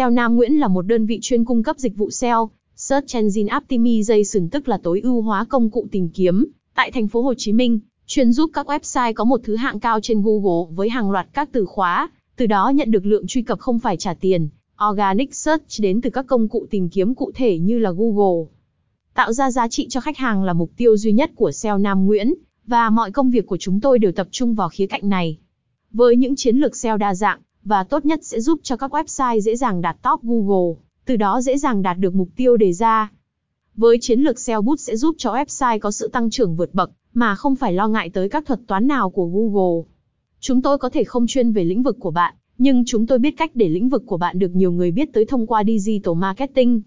SEO Nam Nguyễn là một đơn vị chuyên cung cấp dịch vụ SEO, Search Engine Optimization tức là tối ưu hóa công cụ tìm kiếm, tại thành phố Hồ Chí Minh, chuyên giúp các website có một thứ hạng cao trên Google với hàng loạt các từ khóa, từ đó nhận được lượng truy cập không phải trả tiền. Organic Search đến từ các công cụ tìm kiếm cụ thể như là Google. Tạo ra giá trị cho khách hàng là mục tiêu duy nhất của SEO Nam Nguyễn, và mọi công việc của chúng tôi đều tập trung vào khía cạnh này. Với những chiến lược SEO đa dạng, và tốt nhất sẽ giúp cho các website dễ dàng đạt top Google, từ đó dễ dàng đạt được mục tiêu đề ra. Với chiến lược SEO Boost sẽ giúp cho website có sự tăng trưởng vượt bậc, mà không phải lo ngại tới các thuật toán nào của Google. Chúng tôi có thể không chuyên về lĩnh vực của bạn, nhưng chúng tôi biết cách để lĩnh vực của bạn được nhiều người biết tới thông qua digital marketing.